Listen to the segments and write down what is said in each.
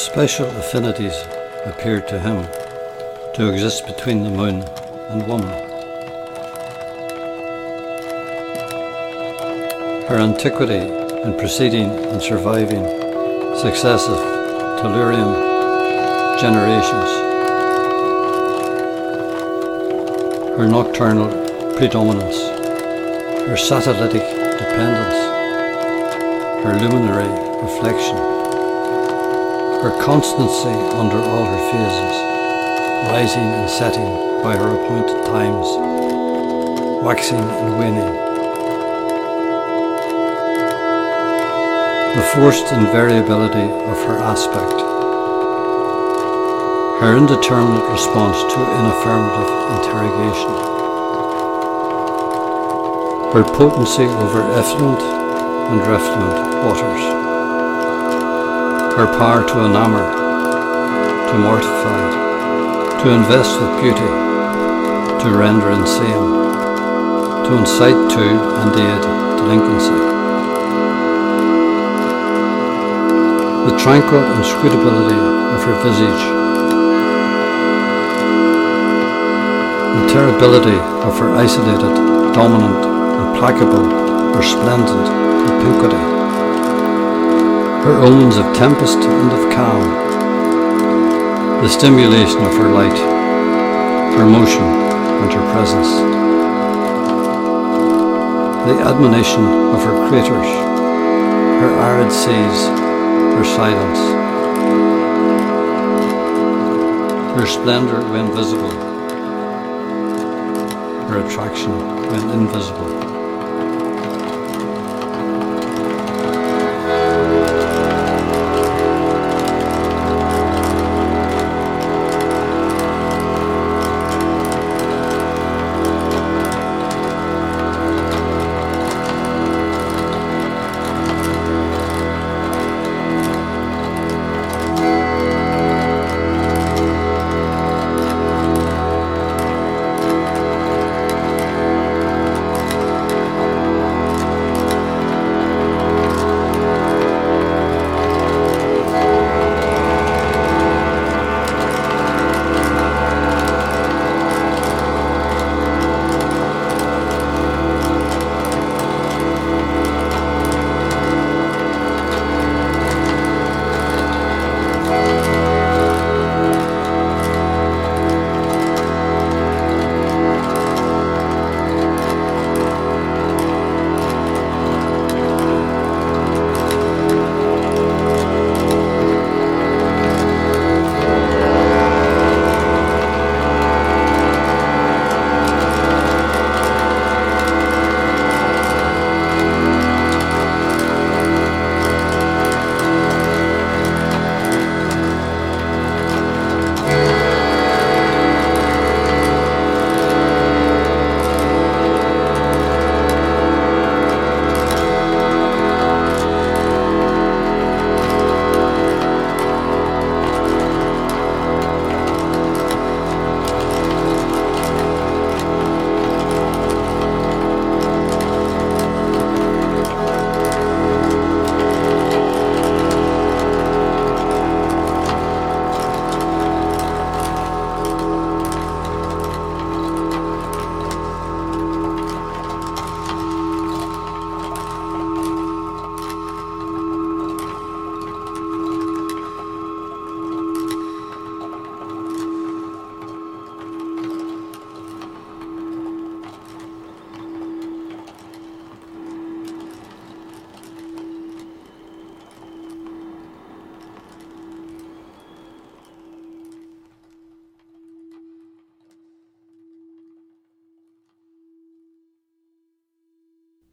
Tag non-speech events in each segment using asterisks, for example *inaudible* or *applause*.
Special affinities appeared to him to exist between the moon and woman? Her antiquity in preceding and surviving successive Tellurian generations. Her nocturnal predominance, her satellitic dependence, her luminary reflection, her constancy under all her phases, rising and setting by her appointed times, waxing and waning. The forced invariability of her aspect, her indeterminate response to inaffirmative interrogation, her potency over effluent and refluent waters, her power to enamour, to mortify, to invest with beauty, to render insane, to incite to and aid delinquency. The tranquil inscrutability of her visage, the terribility of her isolated, dominant, implacable, resplendent propinquity, her omens of tempest and of calm, the stimulation of her light, her motion and her presence, the admonition of her craters, her arid seas, her silence, her splendor when visible, her attraction when invisible.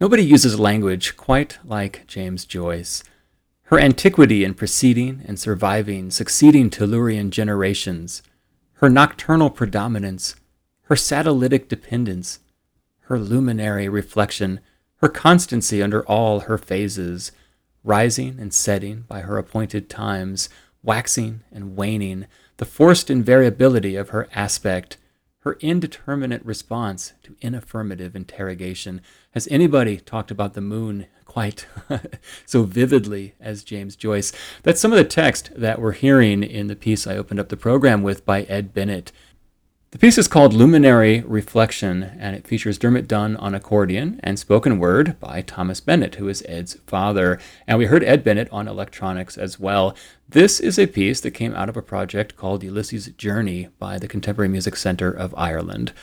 Nobody uses language quite like James Joyce. Her antiquity in preceding and surviving succeeding Tellurian generations, her nocturnal predominance, her satellitic dependence, her luminary reflection, her constancy under all her phases, rising and setting by her appointed times, waxing and waning, the forced invariability of her aspect, her indeterminate response to inaffirmative interrogation. Has anybody talked about the moon quite *laughs* so vividly as James Joyce. That's some of the text that we're hearing in the piece I opened up the program with by Ed Bennett. The piece is called Luminary Reflection, and it features Dermot Dunn on accordion and spoken word by Thomas Bennett, who is Ed's father. And we heard Ed Bennett on electronics as well. This is a piece that came out of a project called Ulysses' Journey by the Contemporary Music Centre of Ireland.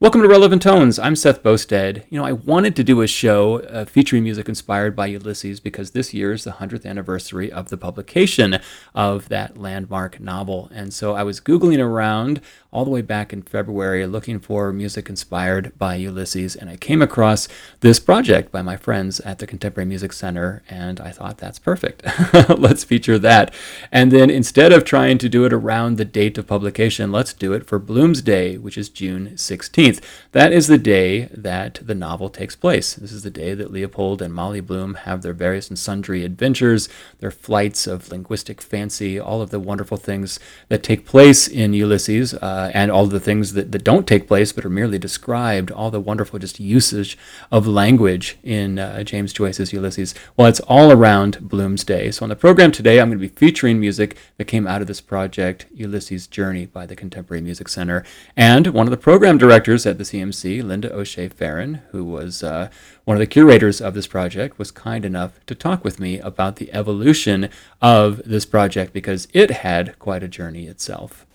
Welcome to Relevant Tones. I'm Seth Boustead. You know, I wanted to do a show uh, featuring music inspired by Ulysses because this year is the 100th anniversary of the publication of that landmark novel. And so I was Googling around all the way back in February looking for music inspired by Ulysses, and I came across this project by my friends at the Contemporary Music Center, and I thought that's perfect. *laughs* let's feature that. And then instead of trying to do it around the date of publication, let's do it for Bloomsday, which is June 16th. That is the day that the novel takes place. This is the day that Leopold and Molly Bloom have their various and sundry adventures, their flights of linguistic fancy, all of the wonderful things that take place in Ulysses. Uh, and all the things that, that don't take place but are merely described, all the wonderful just usage of language in uh, James Joyce's Ulysses. Well, it's all around Bloom's Day. So on the program today, I'm going to be featuring music that came out of this project, Ulysses' Journey by the Contemporary Music Center. And one of the program directors at the CMC, Linda O'Shea Farren, who was uh, one of the curators of this project, was kind enough to talk with me about the evolution of this project because it had quite a journey itself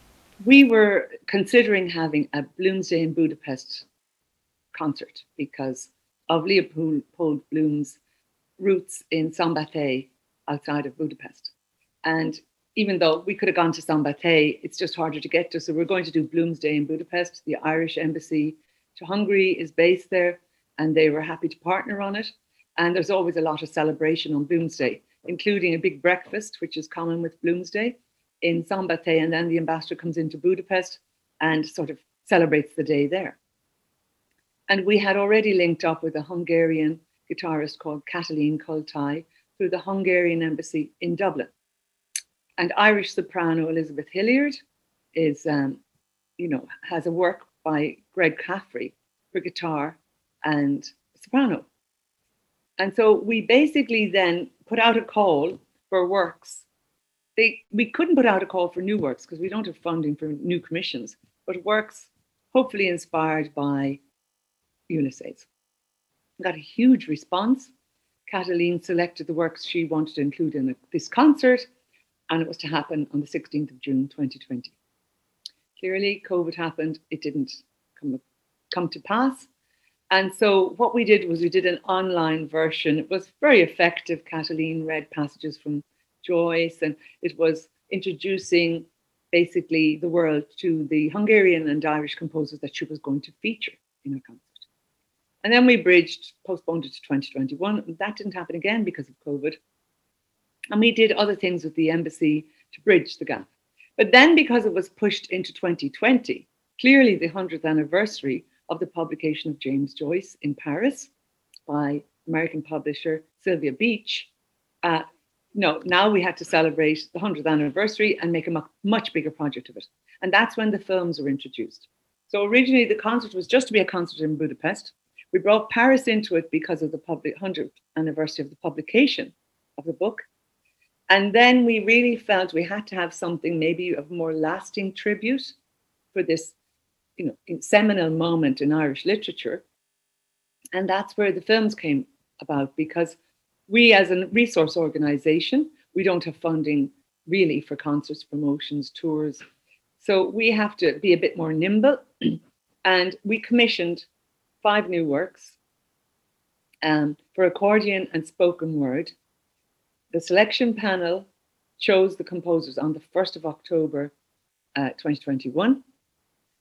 we were considering having a Bloomsday in Budapest concert because of Leopold Bloom's roots in Szombathely outside of Budapest. And even though we could have gone to Szombathely, it's just harder to get to. So we're going to do Bloomsday in Budapest. The Irish embassy to Hungary is based there, and they were happy to partner on it. And there's always a lot of celebration on Bloomsday, including a big breakfast, which is common with Bloomsday in Szombathely, and then the ambassador comes into Budapest and sort of celebrates the day there. And we had already linked up with a Hungarian guitarist called Katalin Koltai through the Hungarian embassy in Dublin. And Irish soprano Elizabeth Hilliard is, um, you know, has a work by Greg Caffrey for guitar and soprano. And so we basically then put out a call for works they we couldn't put out a call for new works because we don't have funding for new commissions, but works hopefully inspired by Ulysses. Got a huge response. Katalin selected the works she wanted to include in this concert, and it was to happen on the 16th of June 2020. Clearly, COVID happened, it didn't come, come to pass. And so, what we did was we did an online version. It was very effective. Katalin read passages from Joyce, and it was introducing basically the world to the Hungarian and Irish composers that she was going to feature in her concert. And then we bridged, postponed it to 2021. That didn't happen again because of COVID. And we did other things with the embassy to bridge the gap. But then, because it was pushed into 2020, clearly the 100th anniversary of the publication of James Joyce in Paris by American publisher Sylvia Beach, uh, no, now we had to celebrate the 100th anniversary and make a much bigger project of it. And that's when the films were introduced. So originally the concert was just to be a concert in Budapest. We brought Paris into it because of the public 100th anniversary of the publication of the book. And then we really felt we had to have something maybe of more lasting tribute for this, you know, seminal moment in Irish literature. And that's where the films came about because we as a resource organization, we don't have funding really for concerts, promotions, tours. So we have to be a bit more nimble. *clears throat* and we commissioned five new works um, for accordion and spoken word. The selection panel chose the composers on the 1st of October uh, 2021.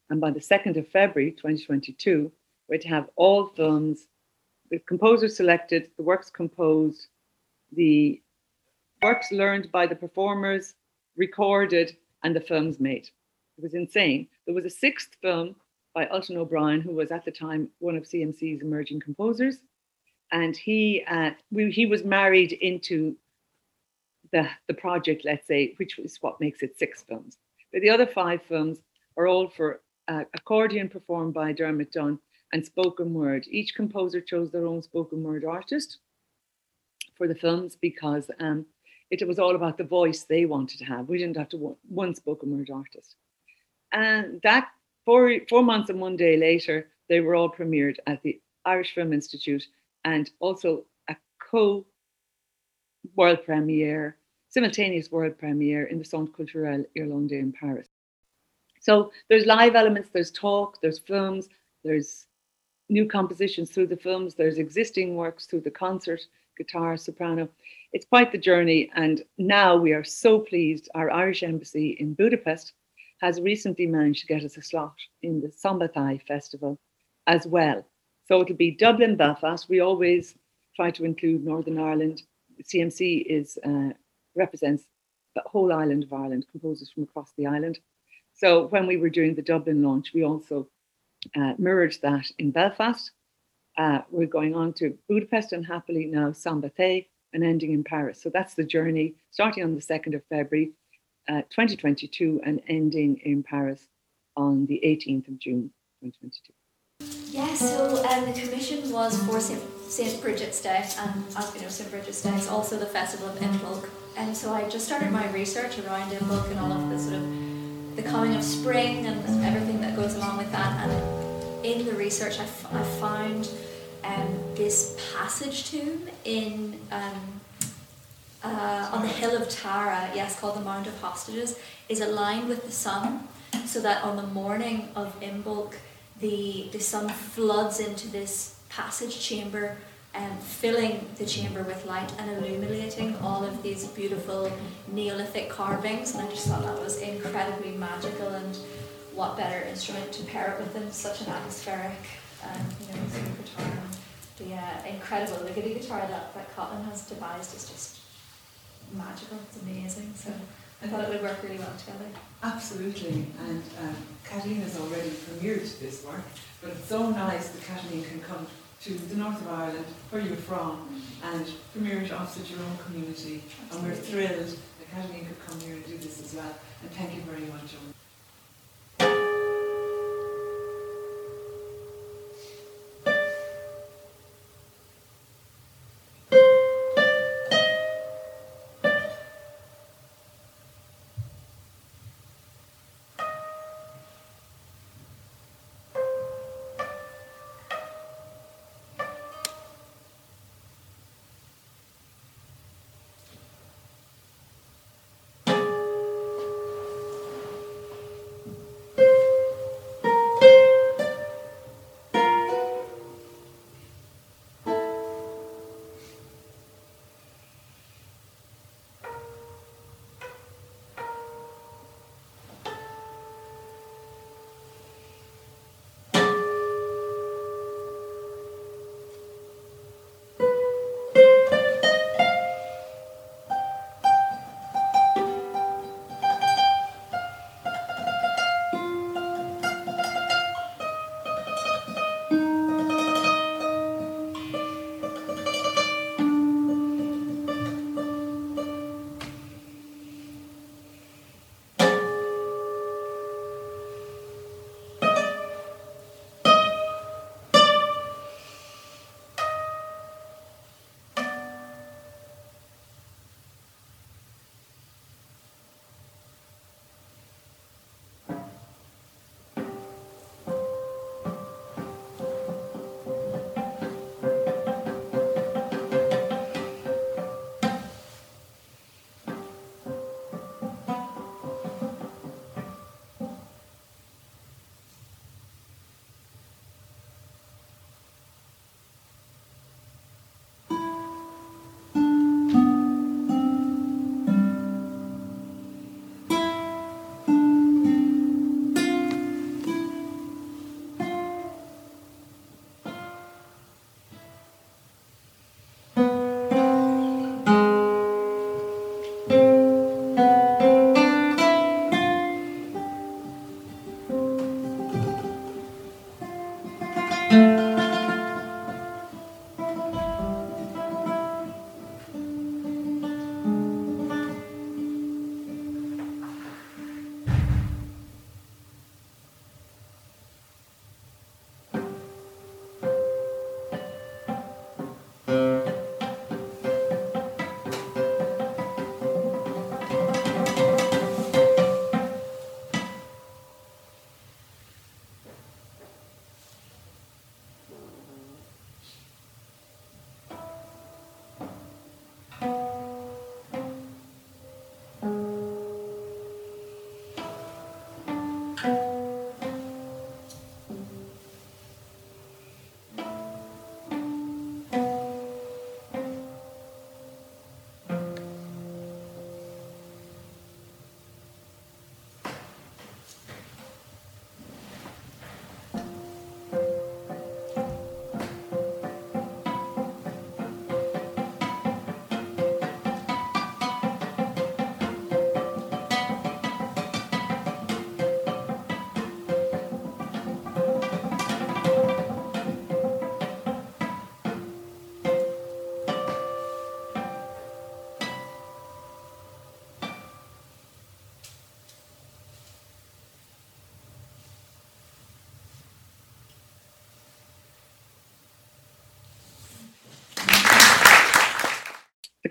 And by the 2nd of February 2022, we're to have all films the composers selected, the works composed, the works learned by the performers, recorded, and the films made. It was insane. There was a sixth film by Ultan O'Brien, who was at the time one of CMC's emerging composers, and he uh, we, he was married into the the project, let's say, which is what makes it six films. But the other five films are all for uh, accordion performed by Dermot Dunn and spoken word. Each composer chose their own spoken word artist. for the films because um, it was all about the voice they wanted to have. We didn't have to one, one spoken word artist. And that four, four months and one day later, they were all premiered at the Irish Film Institute and also a co world premiere, simultaneous world premiere in the Centre Culturel Irlandais in Paris. So there's live elements, there's talk, there's films, there's new compositions through the films, there's existing works through the concert, guitar, soprano. It's quite the journey. And now we are so pleased. Our Irish Embassy in Budapest has recently managed to get us a slot in the Szombathely Festival as well. So it'll be Dublin, Belfast. We always try to include Northern Ireland. CMC is uh, represents the whole island of Ireland, composers from across the island. So when we were doing the Dublin launch, we also uh, mirrored that in Belfast. Uh, we're going on to Budapest and happily now Saint Szombathely and ending in Paris. So that's the journey, starting on the 2nd of February uh, 2022 and ending in Paris on the 18th of June 2022. Yeah, so um, the commission was for St. Bridget's Day, and as we know, St. Bridget's Day is also the festival of Imbolc. And so I just started my research around Imbolc and all of the sort of the coming of spring and everything that goes along with that. And in the research, I, f- I found um, this passage tomb in um, uh, on the hill of Tara, yes, called the Mound of Hostages, is aligned with the sun, so that on the morning of Imbolc, the the sun floods into this passage chamber um, filling the chamber with light and illuminating all of these beautiful Neolithic carvings. And I just thought that was incredibly magical. And what better instrument to pair it with than such an atmospheric, um, you know, guitar. The uh, incredible liggity guitar that, that Cotton has devised is just magical. It's amazing. So I thought it would work really well together. Absolutely. And um, Kathleen has already premiered this work, but it's so nice that Kathleen can come to the north of Ireland, where you're from, and premiere it opposite your own community. And we're thrilled that Kathleen could come here and do this as well. And thank you very much.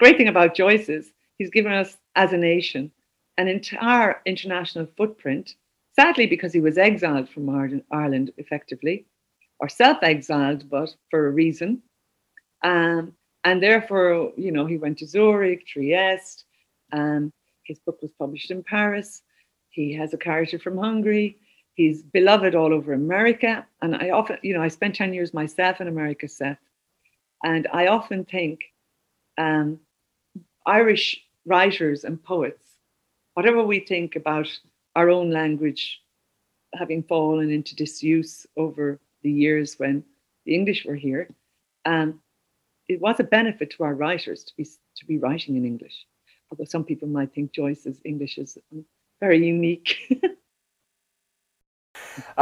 Great thing about Joyce is he's given us, as a nation, an entire international footprint. Sadly, because he was exiled from Ireland effectively, or self-exiled, but for a reason. Um, and therefore, you know, he went to Zurich, Trieste. Um, his book was published in Paris. He has a character from Hungary. He's beloved all over America. And I often, you know, I spent 10 years myself in America, Seth. And I often think um, Irish writers and poets, whatever we think about our own language having fallen into disuse over the years when the English were here, um, it was a benefit to our writers to be to be writing in English. Although some people might think Joyce's English is very unique. *laughs*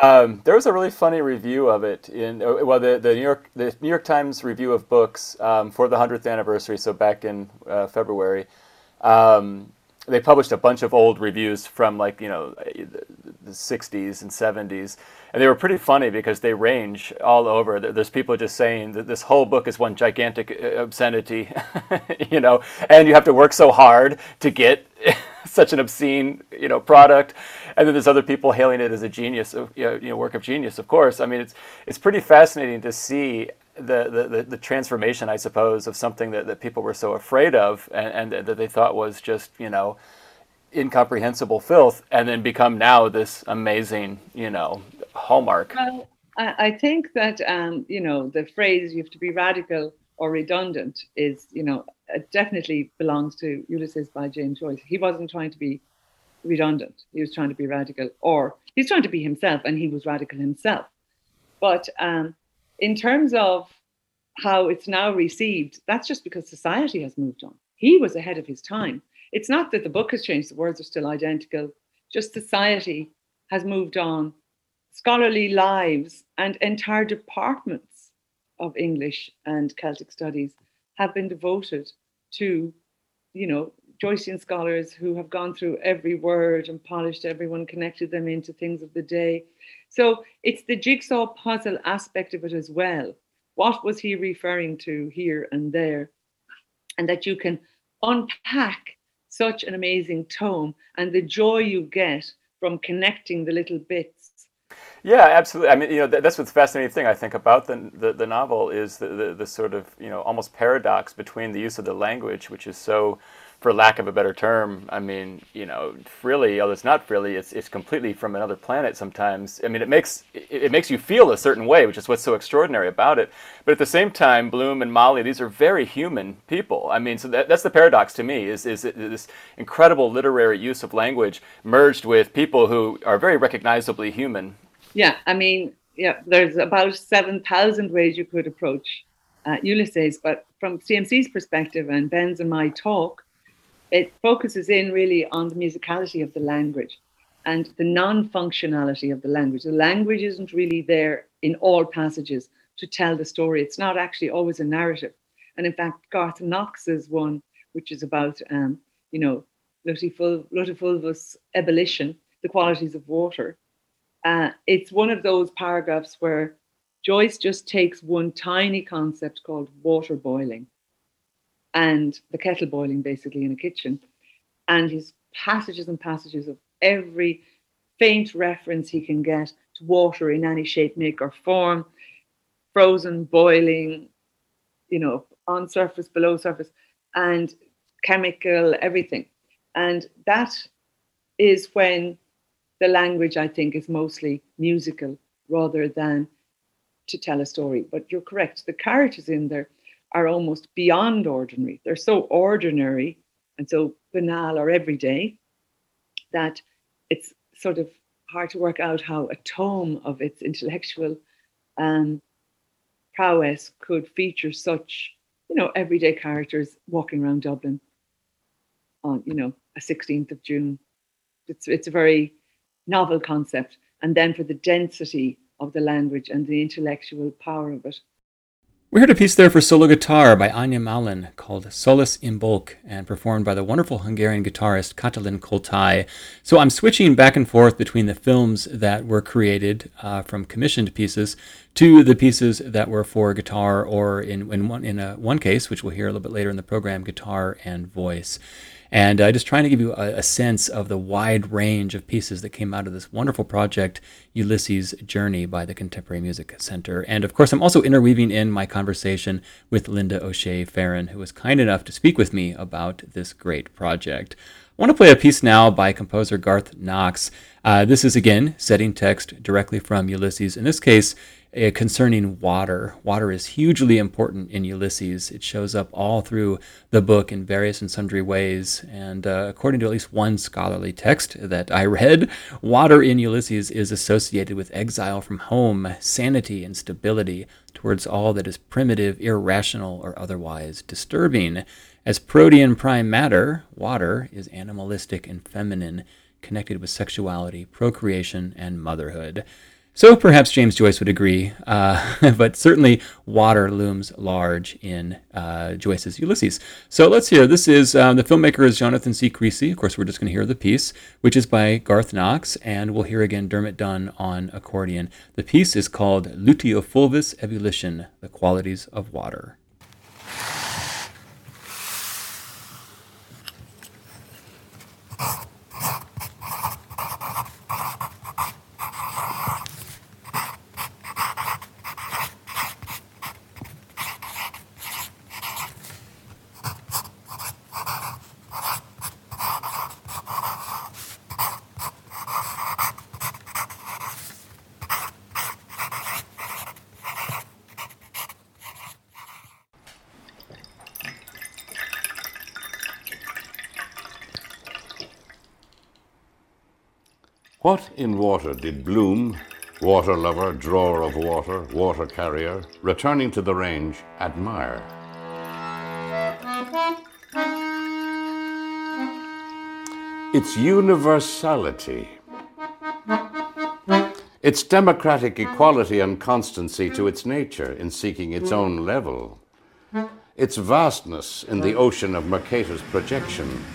um, there was a really funny review of it in uh, well the, the New York the New York Times review of books um, for the hundredth anniversary. So back in uh, February. Um, they published a bunch of old reviews from like you know the, the 60s and 70s and they were pretty funny because they range all over there's people just saying that this whole book is one gigantic uh, obscenity *laughs* you know and you have to work so hard to get *laughs* *laughs* such an obscene you know product and then there's other people hailing it as a genius you know, work of genius of course i mean it's it's pretty fascinating to see the, the, the, transformation, I suppose, of something that, that people were so afraid of and, and that they thought was just, you know, incomprehensible filth, and then become now this amazing, you know, hallmark. Well, I think that, um, you know, the phrase you have to be radical or redundant is, you know, definitely belongs to Ulysses by James Joyce. He wasn't trying to be redundant. He was trying to be radical, or he's trying to be himself, and he was radical himself. But um, in terms of how it's now received, that's just because society has moved on. He was ahead of his time. It's not that the book has changed, the words are still identical, just society has moved on. Scholarly lives and entire departments of English and Celtic studies have been devoted to, you know, Joycean scholars who have gone through every word and polished everyone, connected them into things of the day. So it's the jigsaw puzzle aspect of it as well. What was he referring to here and there? And that you can unpack such an amazing tome and the joy you get from connecting the little bits. Yeah, absolutely. I mean, you know, that's what's fascinating thing I think about the, the, the novel is the, the, the sort of, you know, almost paradox between the use of the language, which is so for lack of a better term, I mean, you know, frilly, although it's not frilly, it's, it's completely from another planet sometimes. I mean, it makes, it, it, makes you feel a certain way, which is what's so extraordinary about it. But at the same time, Bloom and Molly, these are very human people. I mean, so that, that's the paradox to me, is, is this incredible literary use of language merged with people who are very recognizably human. Yeah, I mean, yeah, there's about 7,000 ways you could approach uh, Ulysses, but from CMC's perspective and Ben's and my talk, it focuses in really on the musicality of the language and the non-functionality of the language. The language isn't really there in all passages to tell the story. It's not actually always a narrative. And in fact, Garth Knox's one, which is about, um, you know, Lutifulvus ebullition, the qualities of water, uh, it's one of those paragraphs where Joyce just takes one tiny concept called water boiling and the kettle boiling basically in a kitchen. And his passages and passages of every faint reference he can get to water in any shape, make, or form, frozen, boiling, you know, on surface, below surface, and chemical, everything. And that is when the language, I think, is mostly musical rather than to tell a story. But you're correct, the characters in there are almost beyond ordinary. They're so ordinary and so banal or everyday that it's sort of hard to work out how a tome of its intellectual um, prowess could feature such, you know, everyday characters walking around Dublin on, you know, a 16th of June. It's, it's a very novel concept. And then for the density of the language and the intellectual power of it, We heard a piece there for solo guitar by Anya Malin called Solace in Bulk and performed by the wonderful Hungarian guitarist Katalin Koltai. So I'm switching back and forth between the films that were created uh, from commissioned pieces to the pieces that were for guitar or in, in, one, in a, one case, which we'll hear a little bit later in the program, guitar and voice and uh, just trying to give you a, a, sense of the wide range of pieces that came out of this wonderful project, Ulysses Journey by the Contemporary Music Center. And of course, I'm also interweaving in my conversation with Linda O'Shea Farren, who was kind enough to speak with me about this great project. I want to play a piece now by composer Garth Knox. Uh, this is again setting text directly from Ulysses. In this case, uh, concerning water. Water is hugely important in Ulysses. It shows up all through the book in various and sundry ways. And uh, according to at least one scholarly text that I read, water in Ulysses is associated with exile from home, sanity, and stability towards all that is primitive, irrational, or otherwise disturbing. As protean prime matter, water is animalistic and feminine, connected with sexuality, procreation, and motherhood. So perhaps James Joyce would agree, uh, *laughs* but certainly water looms large in uh, Joyce's Ulysses. So let's hear. This is um, the filmmaker is Jonathan C. Creasy. Of course, we're just going to hear the piece, which is by Garth Knox, and we'll hear again Dermot Dunn on accordion. The piece is called Luteo Fulvis Ebullition: The Qualities of Water. *laughs* What in water did Bloom, water lover, drawer of water, water carrier, returning to the range, admire? Its universality, its democratic equality and constancy to its nature in seeking its own level, its vastness in the ocean of Mercator's projection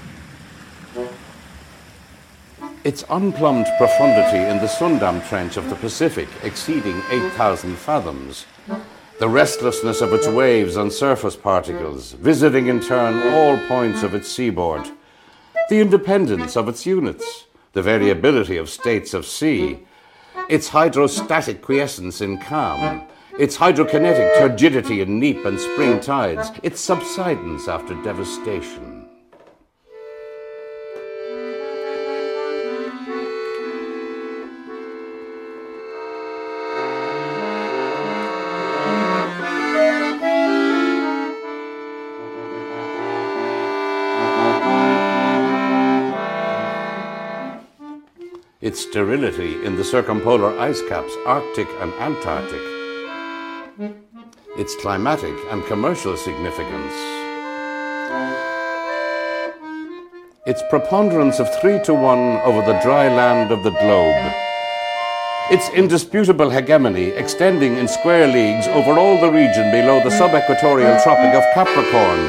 its unplumbed profundity in the Sundam Trench of the Pacific exceeding 8,000 fathoms, the restlessness of its waves and surface particles, visiting in turn all points of its seaboard, the independence of its units, the variability of states of sea, its hydrostatic quiescence in calm, its hydrokinetic turgidity in neap and spring tides, its subsidence after devastation. Its sterility in the circumpolar ice caps, Arctic and Antarctic, its climatic and commercial significance, its preponderance of three to one over the dry land of the globe, its indisputable hegemony extending in square leagues over all the region below the subequatorial tropic of Capricorn,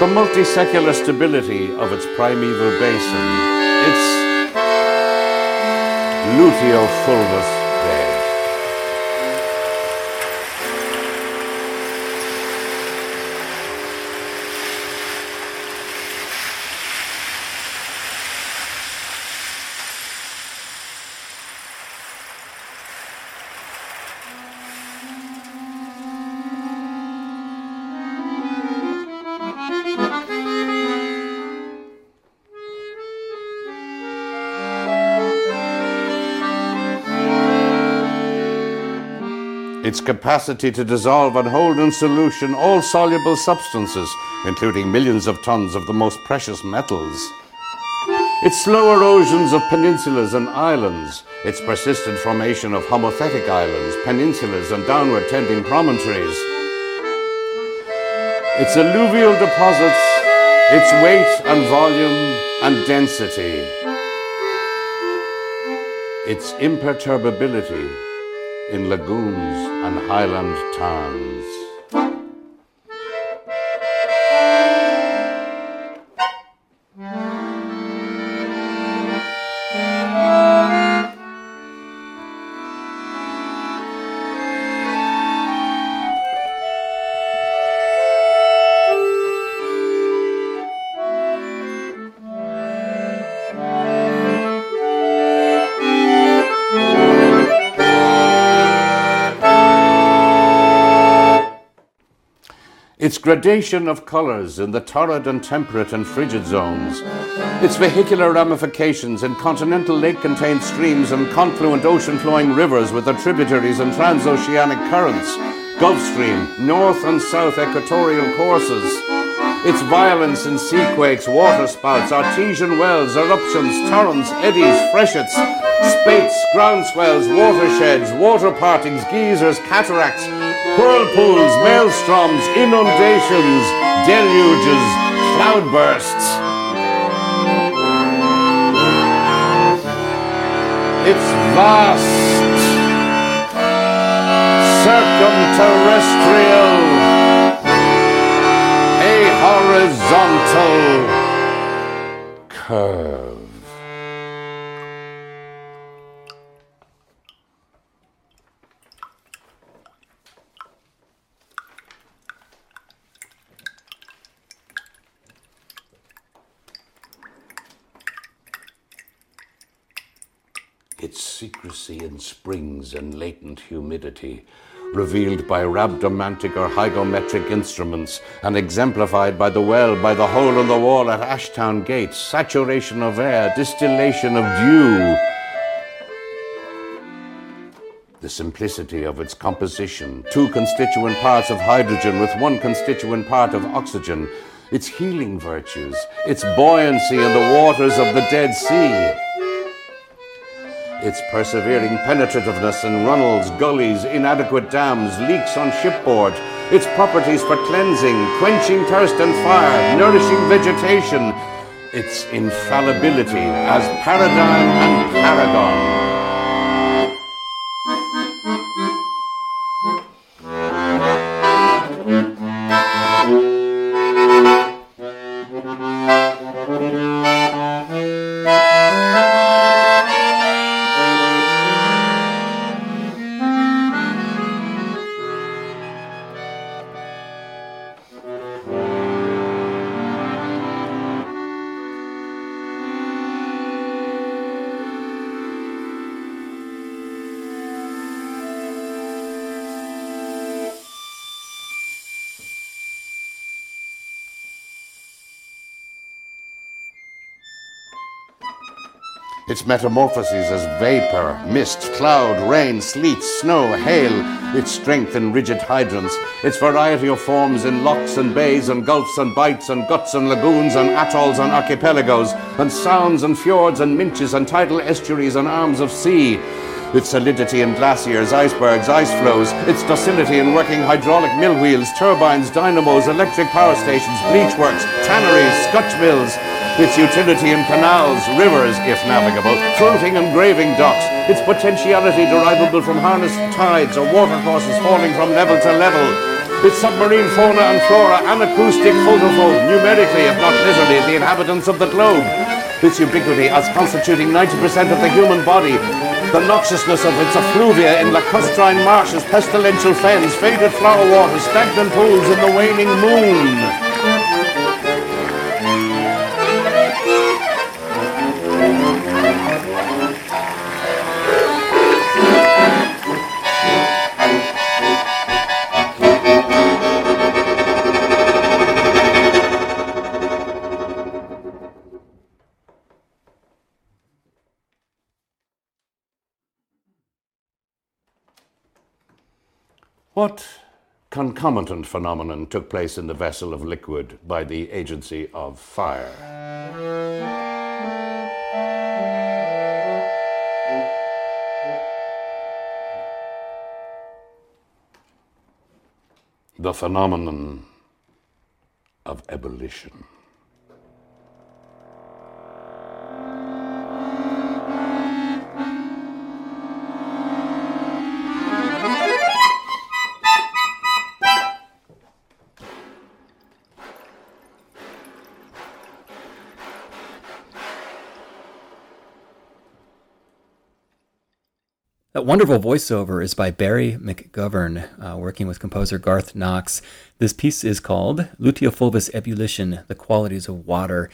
the multi-secular stability of its primeval basin, its Luteo fulvus its capacity to dissolve and hold in solution all soluble substances, including millions of tons of the most precious metals. Its slow erosions of peninsulas and islands, its persistent formation of homothetic islands, peninsulas, and downward tending promontories. Its alluvial deposits, its weight and volume and density. Its imperturbability in lagoons and highland towns. Its gradation of colours in the torrid and temperate and frigid zones, its vehicular ramifications in continental lake contained streams and confluent ocean flowing rivers with their tributaries and transoceanic currents, Gulf Stream, north and south equatorial courses, its violence in seaquakes, waterspouts, artesian wells, eruptions, torrents, eddies, freshets, spates, groundswells, watersheds, water partings, geysers, cataracts, whirlpools, maelstroms, inundations, deluges, cloudbursts. It's vast, circumterrestrial, a horizontal curve. Its secrecy in springs and latent humidity, revealed by rhabdomantic or hygrometric instruments, and exemplified by the well, by the hole in the wall at Ashtown Gate, saturation of air, distillation of dew. The simplicity of its composition, two constituent parts of hydrogen with one constituent part of oxygen, its healing virtues, its buoyancy in the waters of the Dead Sea its persevering penetrativeness in runnels, gullies, inadequate dams, leaks on shipboard, its properties for cleansing, quenching thirst and fire, nourishing vegetation, its infallibility as paradigm and paragon. Its metamorphoses as vapor, mist, cloud, rain, sleet, snow, hail, its strength in rigid hydrants, its variety of forms in locks and bays and gulfs and bights and guts and lagoons and atolls and archipelagos, and sounds and fjords and minches and tidal estuaries and arms of sea, its solidity in glaciers, icebergs, ice floes, its docility in working hydraulic mill wheels, turbines, dynamos, electric power stations, bleach works, tanneries, scutch mills, its utility in canals, rivers, if navigable, floating and graving docks, its potentiality derivable from harnessed tides or watercourses falling from level to level, its submarine fauna and flora and acoustic photophone, numerically, if not literally, the inhabitants of the globe, its ubiquity as constituting 90% of the human body, the noxiousness of its effluvia in lacustrine marshes, pestilential fens, faded flower waters, stagnant pools in the waning moon. What concomitant phenomenon took place in the vessel of liquid by the agency of fire? The phenomenon of ebullition. Wonderful voiceover is by Barry McGovern, uh, working with composer Garth Knox. This piece is called Lutea Fulvis Ebullition The Qualities of Water.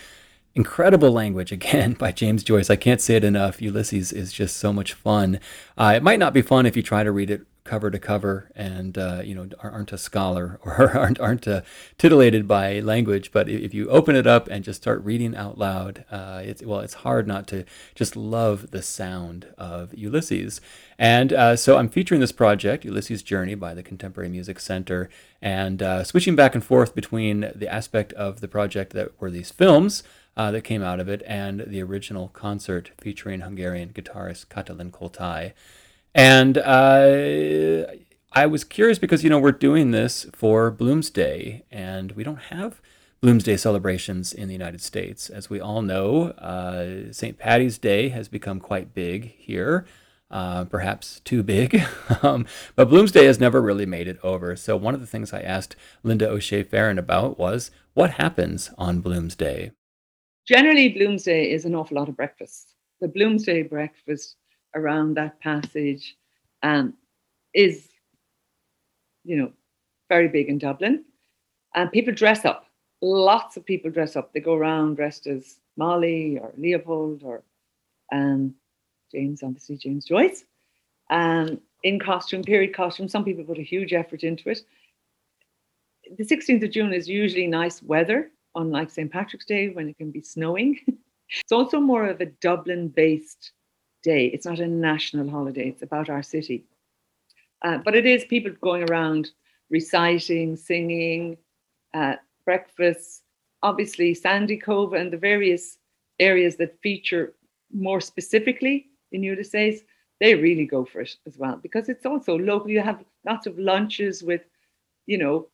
Incredible language, *laughs* again, by James Joyce. I can't say it enough. Ulysses is just so much fun. Uh, it might not be fun if you try to read it cover to cover and uh, you know aren't a scholar *laughs* or aren't aren't uh, titillated by language, but if you open it up and just start reading out loud, uh, it's well, it's hard not to just love the sound of Ulysses. And uh, so I'm featuring this project, Ulysses Journey, by the Contemporary Music Center, and uh, switching back and forth between the aspect of the project that were these films uh, that came out of it and the original concert featuring Hungarian guitarist Katalin Koltai. And uh, I was curious because, you know, we're doing this for Bloomsday, and we don't have Bloomsday celebrations in the United States. As we all know, uh, St. Patty's Day has become quite big here. Uh, perhaps too big. *laughs* um, but Bloomsday has never really made it over. So, one of the things I asked Linda O'Shea Farren about was what happens on Bloomsday? Generally, Bloomsday is an awful lot of breakfast. The Bloomsday breakfast around that passage um, is, you know, very big in Dublin. And people dress up. Lots of people dress up. They go around dressed as Molly or Leopold or um, James, obviously James Joyce, um, in costume, period costume. Some people put a huge effort into it. The 16th of June is usually nice weather unlike St. Patrick's Day when it can be snowing. *laughs* it's also more of a Dublin based day. It's not a national holiday, it's about our city. Uh, but it is people going around reciting, singing, uh, breakfasts, obviously Sandycove and the various areas that feature more specifically in Ulysses, they really go for it as well because it's also local. You have lots of lunches with, you know,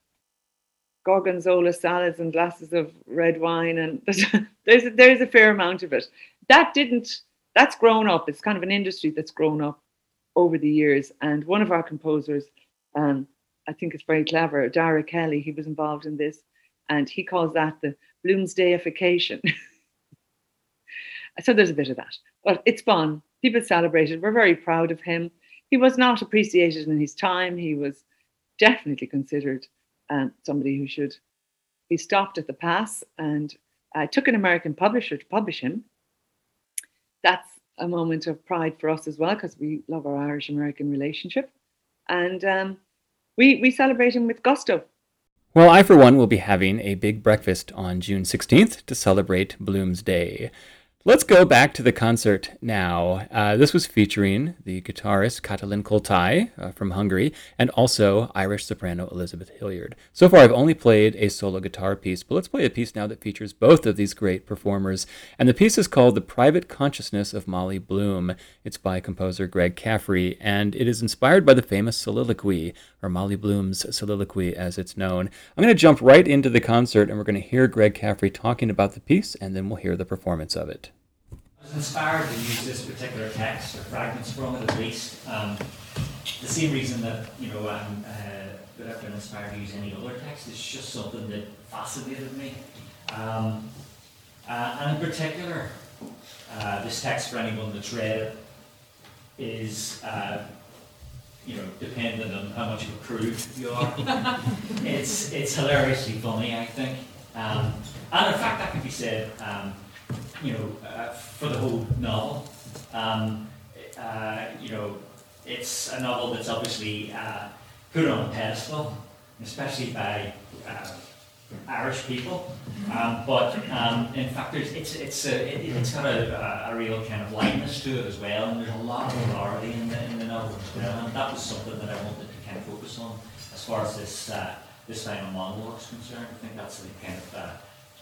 gorgonzola salads and glasses of red wine, and *laughs* there's a, there's a fair amount of it. That didn't. That's grown up. It's kind of an industry that's grown up over the years. And one of our composers, um, I think it's very clever, Dara Kelly. He was involved in this, and he calls that the Bloomsdayification. *laughs* so there's a bit of that, but it's fun. People celebrate it. We're very proud of him. He was not appreciated in his time. He was definitely considered um, somebody who should be stopped at the pass. And I took an American publisher to publish him. That's a moment of pride for us as well because we love our Irish American relationship. And um, we, we celebrate him with gusto. Well, I, for one, will be having a big breakfast on June 16th to celebrate Bloomsday. Let's go back to the concert now. Uh, this was featuring the guitarist Katalin Koltai uh, from Hungary and also Irish soprano Elizabeth Hilliard. So far, I've only played a solo guitar piece, but let's play a piece now that features both of these great performers. And the piece is called The Private Consciousness of Molly Bloom. It's by composer Greg Caffrey, and it is inspired by the famous soliloquy, or Molly Bloom's soliloquy as it's known. I'm going to jump right into the concert, and we're going to hear Greg Caffrey talking about the piece, and then we'll hear the performance of it was inspired to use this particular text or fragments from it at least. Um, the same reason that you know um, uh, that I've been inspired to use any other text is just something that fascinated me. Um, uh, and in particular, uh, this text for anyone that's read it is uh, you know dependent on how much of a prude you are. *laughs* it's it's hilariously funny, I think. Um, and in fact, that could be said um, you know, uh, for the whole novel. Um, uh, you know, it's a novel that's obviously uh, put on a pedestal, especially by uh, Irish people. Um, but um, in fact, there's, it's it's a, it, has got a, a, real kind of lightness to it as well, and there's a lot of authority in the, in the novel as well. And that was something that I wanted to kind of focus on as far as this uh, this final monologue is concerned. I think that's the kind of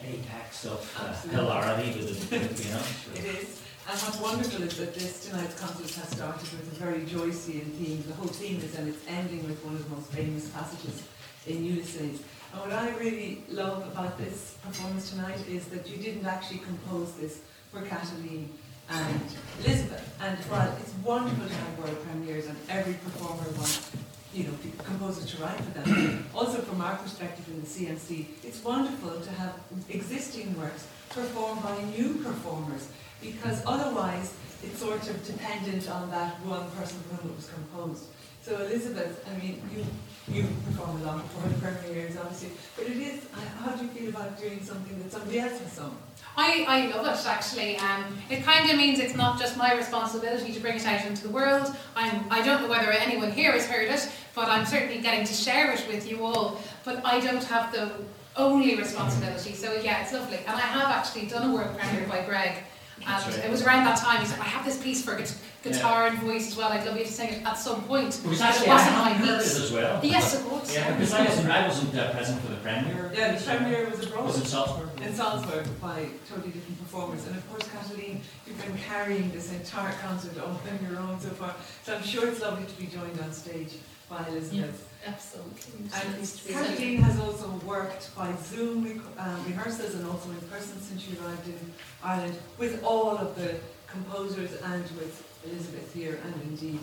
uh, apex of uh, hilarity with it, you know. It is. And what's wonderful is that this tonight's concert has started with a very Joycean theme. The whole theme is, and it's ending with one of the most famous passages in Ulysses. And what I really love about this performance tonight is that you didn't actually compose this for Katalin and Elizabeth. And while it's wonderful to have world premieres and every performer wants you know, composers to write for them. *clears throat* also from our perspective in the CMC, it's wonderful to have existing works performed by new performers because otherwise it's sort of dependent on that one person for whom it was composed. So Elizabeth, I mean, you you perform a lot before the premieres, obviously, but it is. How do you feel about doing something that somebody else has sung? I, I love it actually. Um, it kind of means it's not just my responsibility to bring it out into the world. I'm, I don't know whether anyone here has heard it, but I'm certainly getting to share it with you all. But I don't have the only responsibility. So yeah, it's lovely. And I have actually done a world premiere by Greg. And it was around that time he said, I have this piece for guitar and voice as well. I'd love you to sing it at some point. Because actually, I haven't heard it as well. Yes, of course. Yeah, because I wasn't, I wasn't uh, present for the premiere. Yeah, the premiere was abroad. Was in Salzburg? In Salzburg by totally different performers. And of course, Katalin, you've been carrying this entire concert on your own so far. So I'm sure it's lovely to be joined on stage by Elizabeth. Absolutely. And Katalin has also worked by Zoom rec- um, rehearsals and also in person since she arrived in Ireland with all of the composers and with Elizabeth here and indeed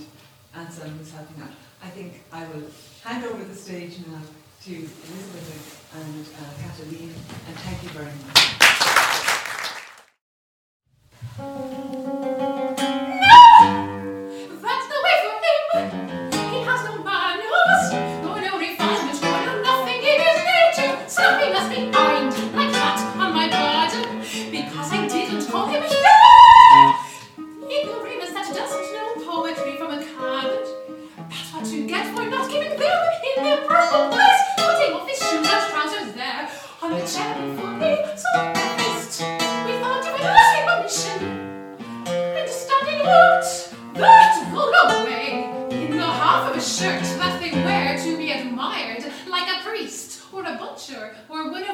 Anselm who's helping out. I think I will hand over the stage now to Elizabeth and uh, Katalin and thank you very much. Butcher or one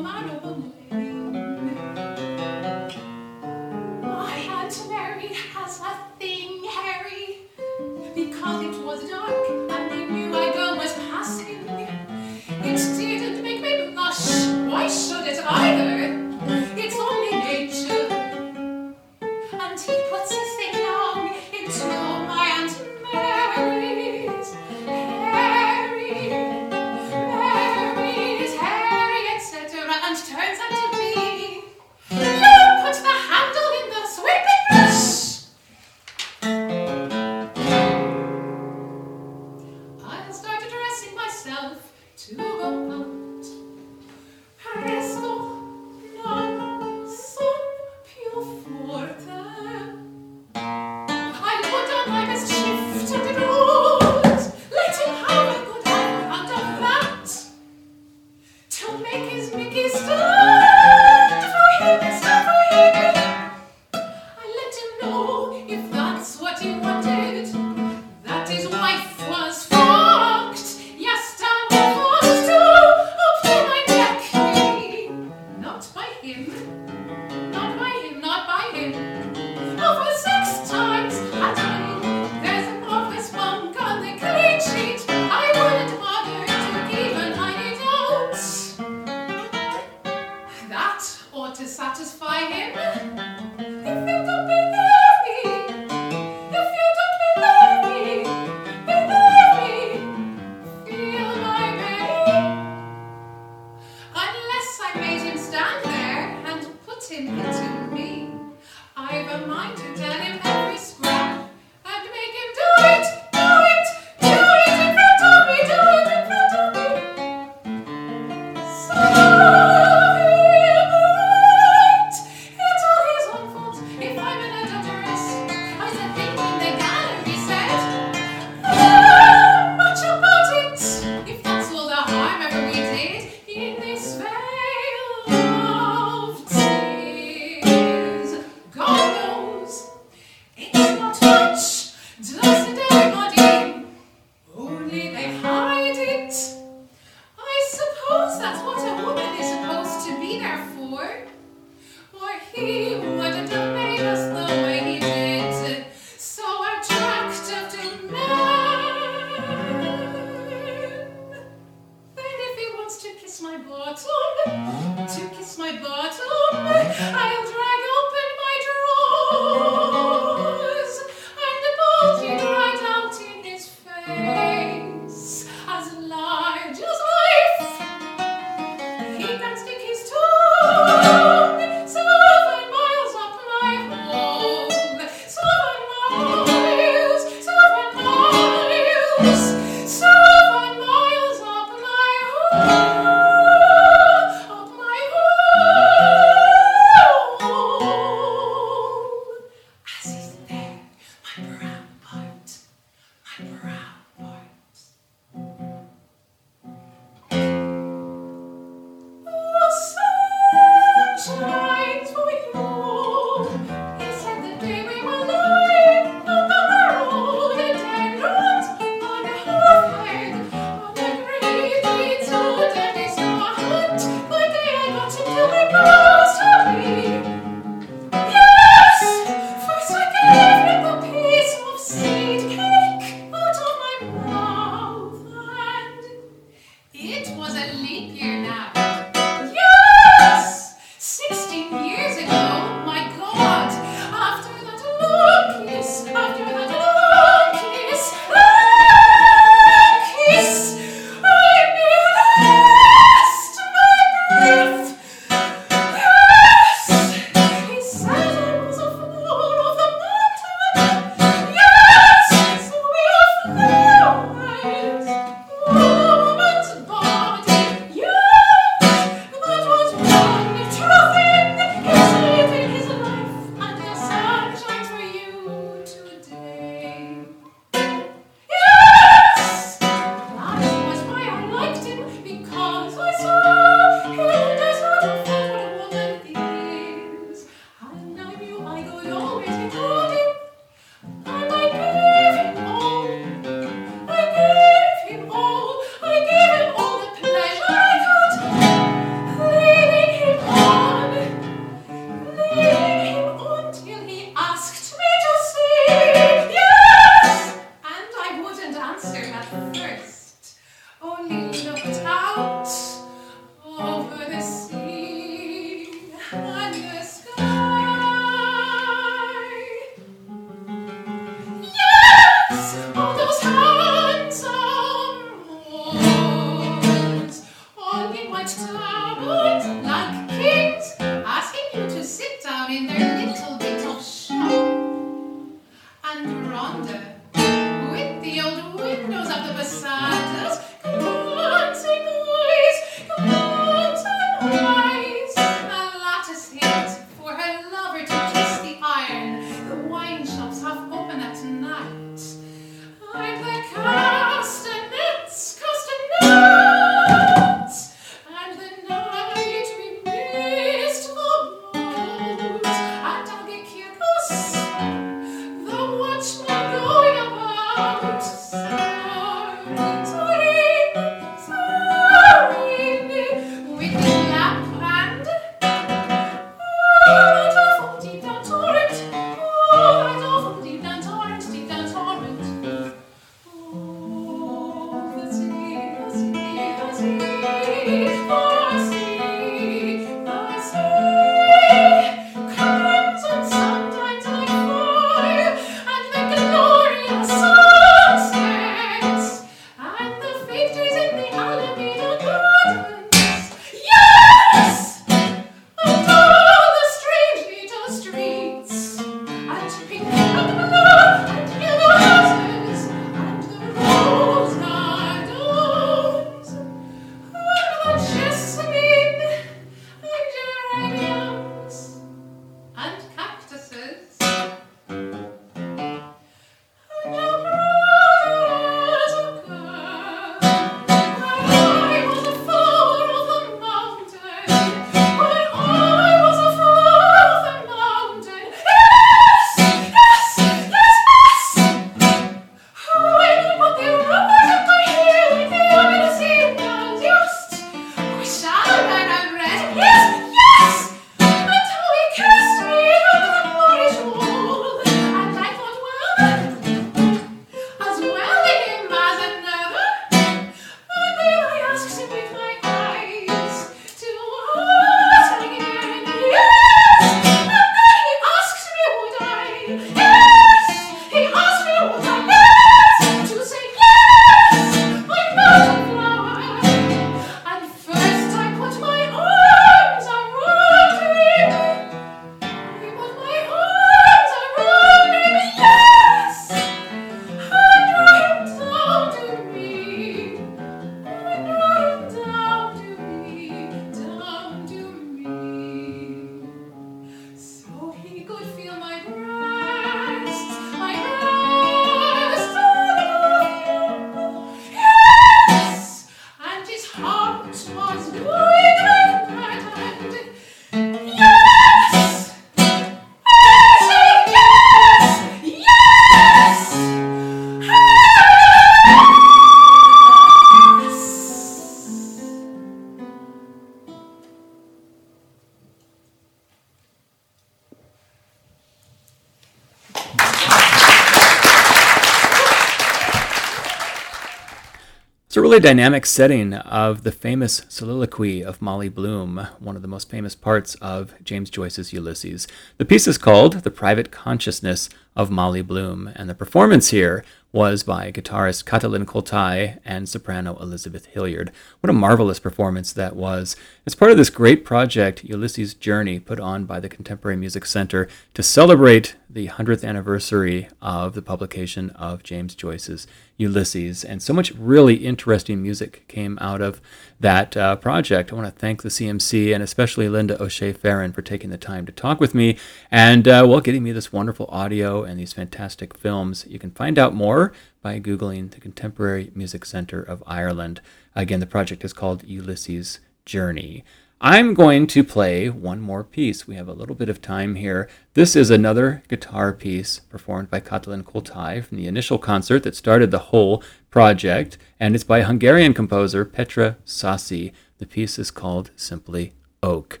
really dynamic setting of the famous soliloquy of Molly Bloom, one of the most famous parts of James Joyce's Ulysses. The piece is called The Private Consciousness of Molly Bloom, and the performance here was by guitarist Katalin Koltai and soprano Elizabeth Hilliard. What a marvelous performance that was. It's part of this great project, Ulysses Journey, put on by the Contemporary Music Center to celebrate the 100th anniversary of the publication of James Joyce's Ulysses. And so much really interesting music came out of that uh, project. I want to thank the CMC and especially Linda O'Shea Farren for taking the time to talk with me and, uh, well, getting me this wonderful audio and these fantastic films. You can find out more by Googling the Contemporary Music Center of Ireland. Again, the project is called Ulysses Journey. I'm going to play one more piece. We have a little bit of time here. This is another guitar piece performed by Katalin Koltai from the initial concert that started the whole project, and it's by Hungarian composer Petra Sasi. The piece is called simply Oak.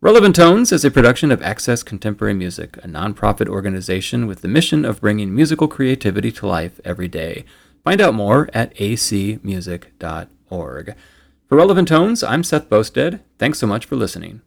Relevant Tones is a production of Access Contemporary Music, a nonprofit organization with the mission of bringing musical creativity to life every day. Find out more at acmusic.org. For Relevant Tones, I'm Seth Boustead. Thanks so much for listening.